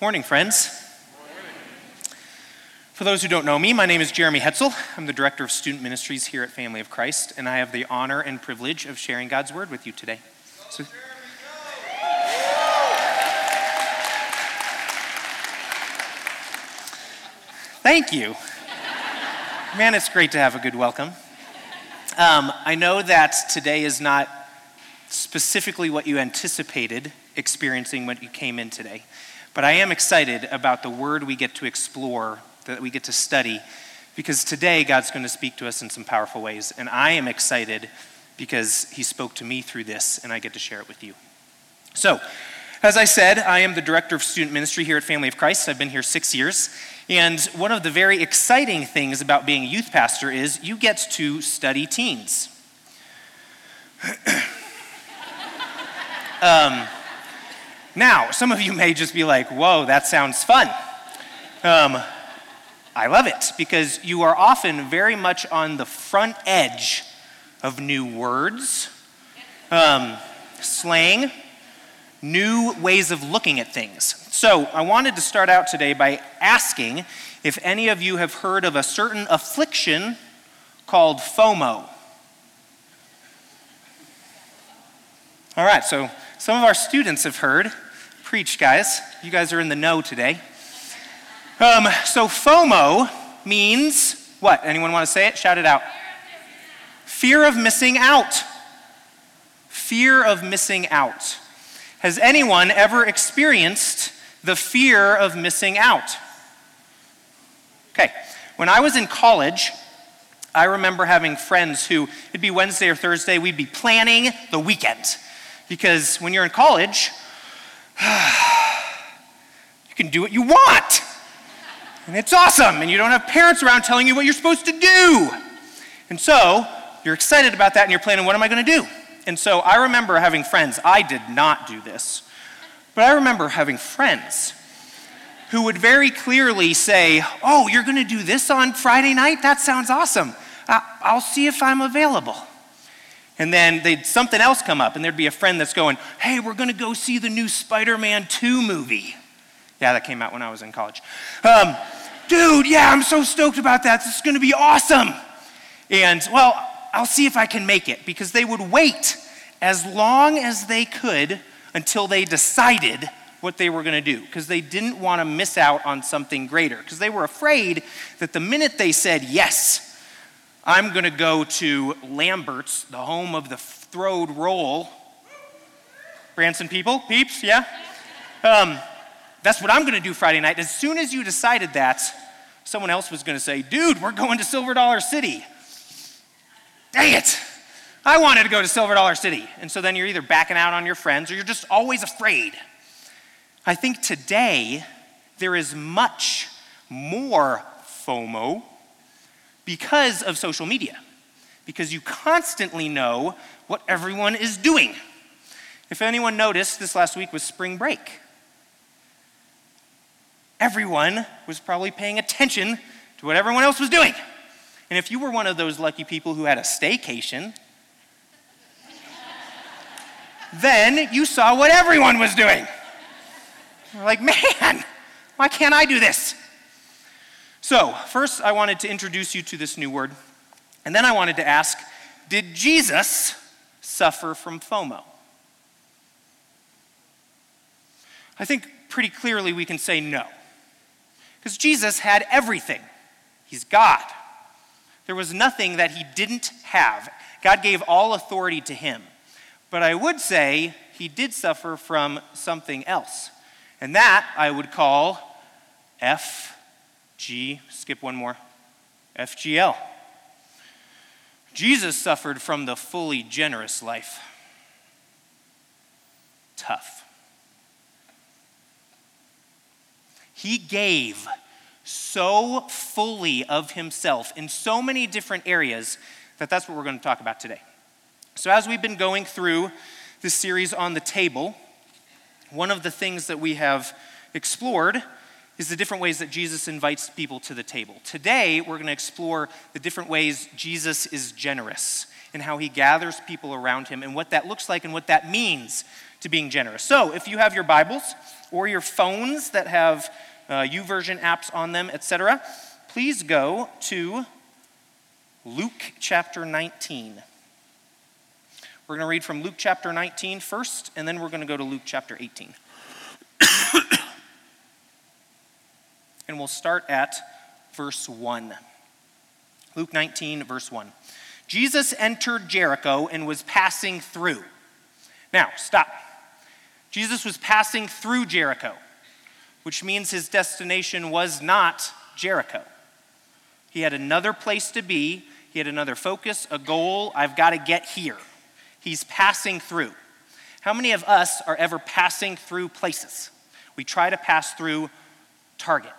Morning, friends. For those who don't know me, my name is Jeremy Hetzel. I'm the Director of Student Ministries here at Family of Christ, and I have the honor and privilege of sharing God's Word with you today. So, thank you. Man, it's great to have a good welcome. Um, I know that today is not specifically what you anticipated experiencing when you came in today. But I am excited about the word we get to explore, that we get to study, because today God's going to speak to us in some powerful ways. And I am excited because He spoke to me through this, and I get to share it with you. So, as I said, I am the director of student ministry here at Family of Christ. I've been here six years. And one of the very exciting things about being a youth pastor is you get to study teens. um, now, some of you may just be like, whoa, that sounds fun. Um, I love it because you are often very much on the front edge of new words, um, slang, new ways of looking at things. So, I wanted to start out today by asking if any of you have heard of a certain affliction called FOMO. All right, so some of our students have heard. Preach, guys. You guys are in the know today. Um, so, FOMO means what? Anyone want to say it? Shout it out. Fear of missing out. Fear of missing out. Has anyone ever experienced the fear of missing out? Okay, when I was in college, I remember having friends who, it'd be Wednesday or Thursday, we'd be planning the weekend. Because when you're in college, you can do what you want. And it's awesome. And you don't have parents around telling you what you're supposed to do. And so you're excited about that and you're planning, what am I going to do? And so I remember having friends. I did not do this. But I remember having friends who would very clearly say, Oh, you're going to do this on Friday night? That sounds awesome. I'll see if I'm available. And then they'd something else come up, and there'd be a friend that's going, Hey, we're going to go see the new Spider Man 2 movie. Yeah, that came out when I was in college. Um, Dude, yeah, I'm so stoked about that. This is going to be awesome. And, well, I'll see if I can make it because they would wait as long as they could until they decided what they were going to do because they didn't want to miss out on something greater because they were afraid that the minute they said yes, I'm going to go to Lambert's, the home of the throwed roll. Branson people, peeps, yeah? Um, that's what I'm going to do Friday night. As soon as you decided that, someone else was going to say, dude, we're going to Silver Dollar City. Dang it. I wanted to go to Silver Dollar City. And so then you're either backing out on your friends or you're just always afraid. I think today there is much more FOMO because of social media, because you constantly know what everyone is doing. If anyone noticed, this last week was spring break. Everyone was probably paying attention to what everyone else was doing. And if you were one of those lucky people who had a staycation, then you saw what everyone was doing. You're like, man, why can't I do this? So, first, I wanted to introduce you to this new word. And then I wanted to ask Did Jesus suffer from FOMO? I think pretty clearly we can say no. Because Jesus had everything, He's God. There was nothing that He didn't have. God gave all authority to Him. But I would say He did suffer from something else. And that I would call F G, skip one more, FGL. Jesus suffered from the fully generous life. Tough. He gave so fully of himself in so many different areas that that's what we're going to talk about today. So, as we've been going through this series on the table, one of the things that we have explored is the different ways that Jesus invites people to the table. Today, we're going to explore the different ways Jesus is generous and how he gathers people around him and what that looks like and what that means to being generous. So, if you have your Bibles, or your phones that have uh, apps on them, etc., please go to Luke chapter 19. We're going to read from Luke chapter 19 first, and then we're going to go to Luke chapter 18. And we'll start at verse 1. Luke 19, verse 1. Jesus entered Jericho and was passing through. Now, stop. Jesus was passing through Jericho, which means his destination was not Jericho. He had another place to be, he had another focus, a goal. I've got to get here. He's passing through. How many of us are ever passing through places? We try to pass through Target.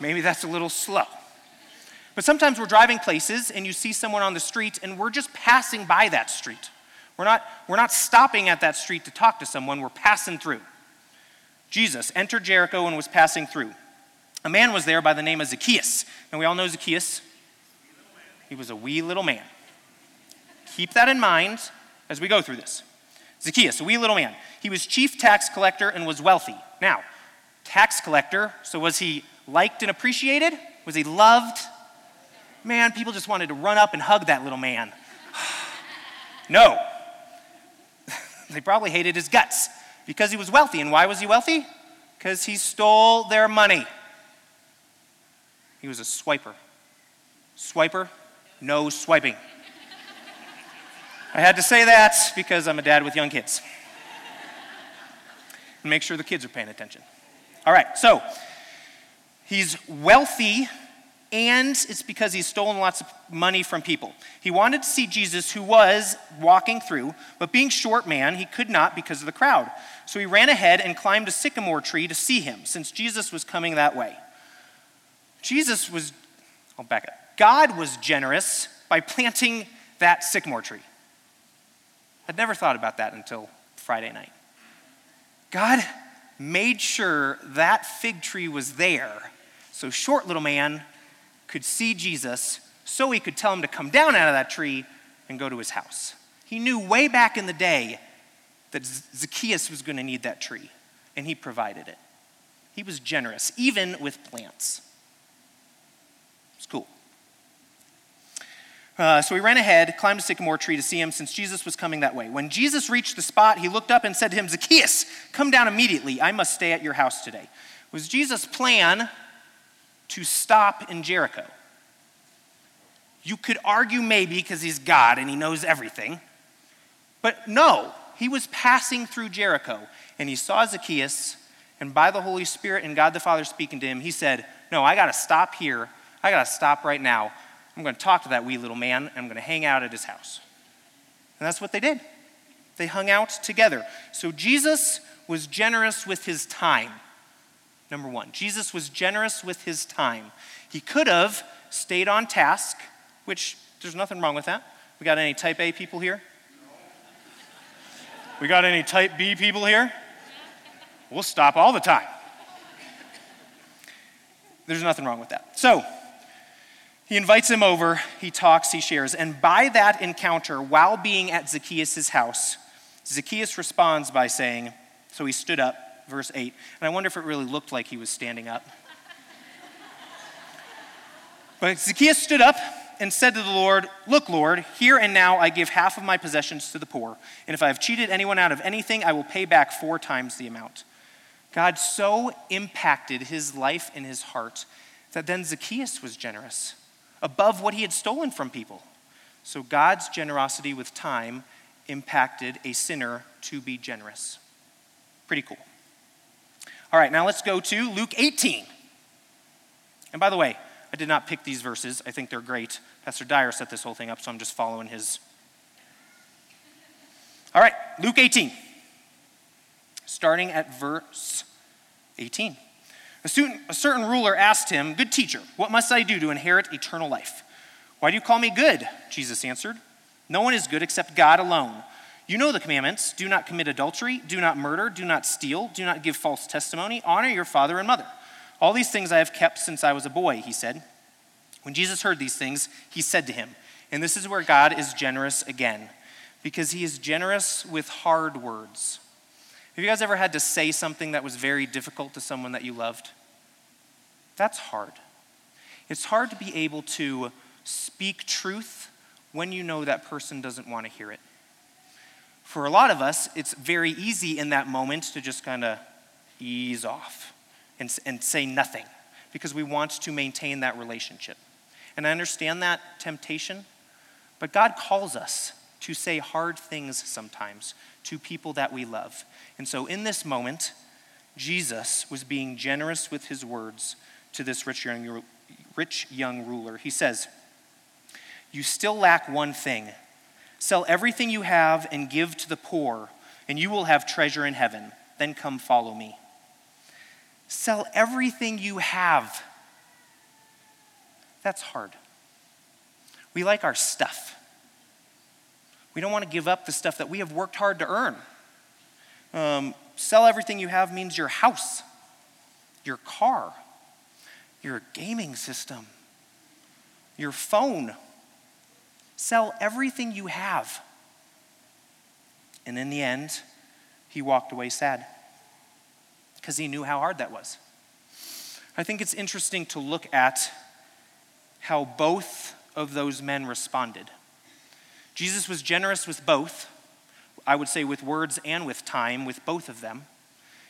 Maybe that's a little slow. But sometimes we're driving places and you see someone on the street and we're just passing by that street. We're not, we're not stopping at that street to talk to someone, we're passing through. Jesus entered Jericho and was passing through. A man was there by the name of Zacchaeus. And we all know Zacchaeus. He was a wee little man. Keep that in mind as we go through this. Zacchaeus, a wee little man. He was chief tax collector and was wealthy. Now, tax collector, so was he liked and appreciated? Was he loved? Man, people just wanted to run up and hug that little man. no. they probably hated his guts because he was wealthy. And why was he wealthy? Because he stole their money. He was a swiper. Swiper, no swiping. I had to say that because I'm a dad with young kids. Make sure the kids are paying attention. All right, so he's wealthy, and it's because he's stolen lots of money from people. He wanted to see Jesus, who was walking through, but being short man, he could not because of the crowd. So he ran ahead and climbed a sycamore tree to see him, since Jesus was coming that way. Jesus was, I'll back up. God was generous by planting that sycamore tree. I'd never thought about that until Friday night. God made sure that fig tree was there so short little man could see Jesus so he could tell him to come down out of that tree and go to his house. He knew way back in the day that Zacchaeus was going to need that tree, and he provided it. He was generous, even with plants. It's cool. Uh, so he ran ahead, climbed a sycamore tree to see him since Jesus was coming that way. When Jesus reached the spot, he looked up and said to him, Zacchaeus, come down immediately. I must stay at your house today. Was Jesus' plan to stop in Jericho. You could argue maybe because he's God and he knows everything. But no, he was passing through Jericho and he saw Zacchaeus, and by the Holy Spirit and God the Father speaking to him, he said, No, I got to stop here. I got to stop right now. I'm to talk to that wee little man and I'm to hang out at his house. And that's what they did. They hung out together. So Jesus was generous with his time. Number one, Jesus was generous with his time. He could have stayed on task, which there's nothing wrong with that. We got any type A people here? We got any type B people here? We'll stop all the time. There's nothing wrong with that. So, he invites him over, he talks, he shares. And by that encounter, while being at Zacchaeus' house, Zacchaeus responds by saying, So he stood up, verse 8. And I wonder if it really looked like he was standing up. but Zacchaeus stood up and said to the Lord, Look, Lord, here and now I give half of my possessions to the poor. And if I have cheated anyone out of anything, I will pay back four times the amount. God so impacted his life and his heart that then Zacchaeus was generous above what he had stolen from people. So God's generosity with time impacted a sinner to be generous. Pretty cool. All right, now let's go to Luke 18. And by the way, I did not pick these verses. I think they're great. Pastor Dyer set this whole thing up, so I'm just following his. All right, Luke 18, starting at verse 18. A certain, a certain ruler asked him, Good teacher, what must I do to inherit eternal life? Why do you call me good? Jesus answered. No one is good except God alone. You know the commandments do not commit adultery, do not murder, do not steal, do not give false testimony, honor your father and mother. All these things I have kept since I was a boy, he said. When Jesus heard these things, he said to him, and this is where God is generous again, because he is generous with hard words. Have you guys ever had to say something that was very difficult to someone that you loved? That's hard. It's hard to be able to speak truth when you know that person doesn't want to hear it. For a lot of us, it's very easy in that moment to just kind of ease off and, and say nothing because we want to maintain that relationship. And I understand that temptation, but God calls us to say hard things sometimes to people that we love. And so in this moment, Jesus was being generous with his words to this rich young, rich young ruler. He says, You still lack one thing. Sell everything you have and give to the poor, and you will have treasure in heaven. Then come follow me. Sell everything you have. That's hard. We like our stuff. We don't want to give up the stuff that we have worked hard to earn. Um, sell everything you have means your house, your car, your gaming system, your phone. Sell everything you have. And in the end, he walked away sad because he knew how hard that was. I think it's interesting to look at how both of those men responded. Jesus was generous with both, I would say with words and with time, with both of them.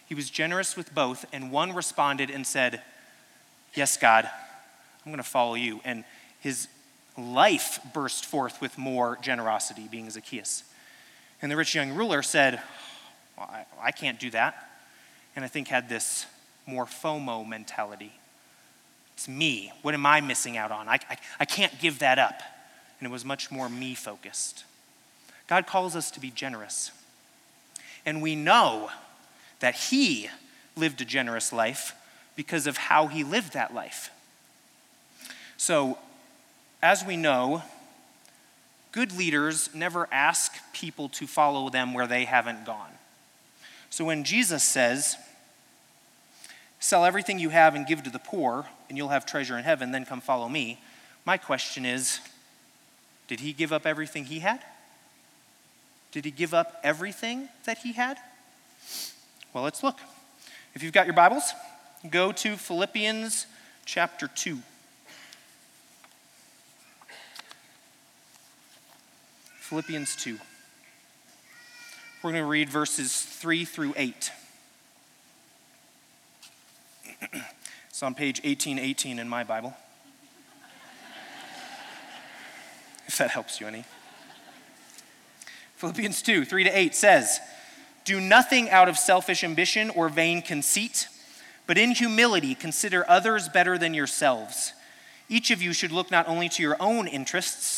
He was generous with both, and one responded and said, Yes, God, I'm going to follow you. And his life burst forth with more generosity, being Zacchaeus. And the rich young ruler said, well, I, I can't do that. And I think had this more FOMO mentality. It's me. What am I missing out on? I, I, I can't give that up. And it was much more me focused. God calls us to be generous. And we know that He lived a generous life because of how He lived that life. So as we know, good leaders never ask people to follow them where they haven't gone. So when Jesus says, Sell everything you have and give to the poor, and you'll have treasure in heaven, then come follow me, my question is Did he give up everything he had? Did he give up everything that he had? Well, let's look. If you've got your Bibles, go to Philippians chapter 2. Philippians 2. We're going to read verses 3 through 8. it's on page 1818 in my Bible. if that helps you any. Philippians 2 3 to 8 says, Do nothing out of selfish ambition or vain conceit, but in humility consider others better than yourselves. Each of you should look not only to your own interests,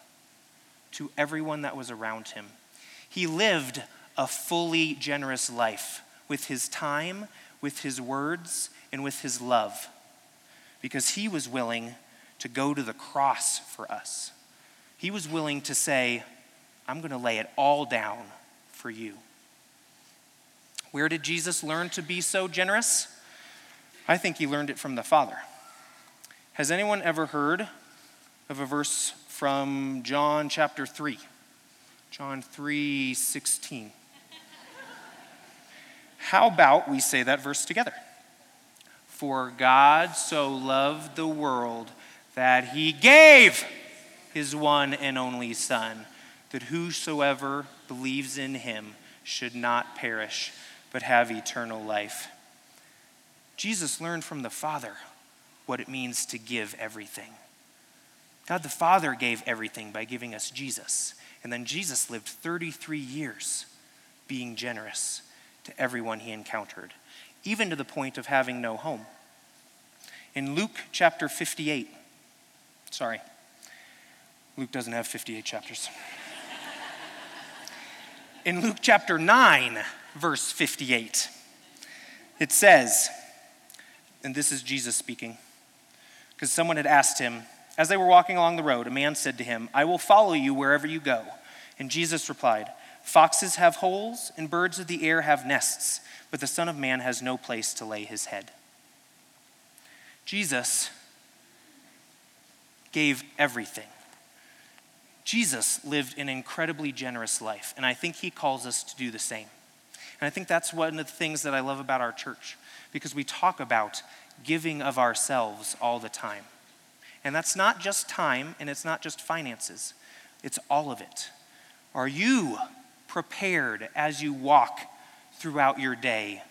to everyone that was around him. He lived a fully generous life with his time, with his words, and with his love because he was willing to go to the cross for us. He was willing to say, I'm going to lay it all down for you. Where did Jesus learn to be so generous? I think he learned it from the Father. Has anyone ever heard of a verse from John chapter 3? John 3 16. How about we say that verse together? For God so loved the world that he gave his one and only Son, that whosoever believes in him should not perish, but have eternal life. Jesus learned from the Father what it means to give everything. God the Father gave everything by giving us Jesus. And then Jesus lived 33 years being generous to everyone he encountered, even to the point of having no home. In Luke chapter 58, sorry, Luke doesn't have 58 chapters. In Luke chapter 9, verse 58, It says, and this is Jesus speaking, because someone had asked him, as they were walking along the road, a man said to him, I will follow you wherever you go. And Jesus replied, Foxes have holes, and birds of the air have nests, but the Son of Man has no place to lay his head. Jesus gave everything. Jesus lived an incredibly generous life, and I think he calls us to do the same. And I think that's one of the things that I love about our church, because we talk about giving of ourselves all the time. And that's not just time, and it's not just finances, it's all of it. Are you prepared as you walk throughout your day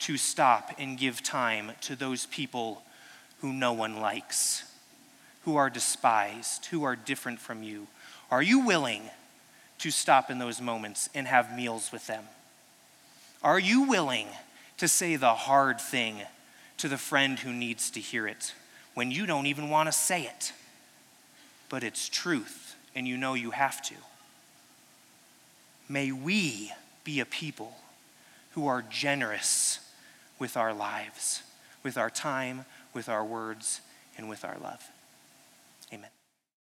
to stop and give time to those people who no one likes, who are despised, who are different from you? Are you willing to stop in those moments and have meals with them? Are you willing to say the hard thing to the friend who needs to hear it when you don't even want to say it? But it's truth, and you know you have to. May we be a people who are generous with our lives, with our time, with our words, and with our love. Amen.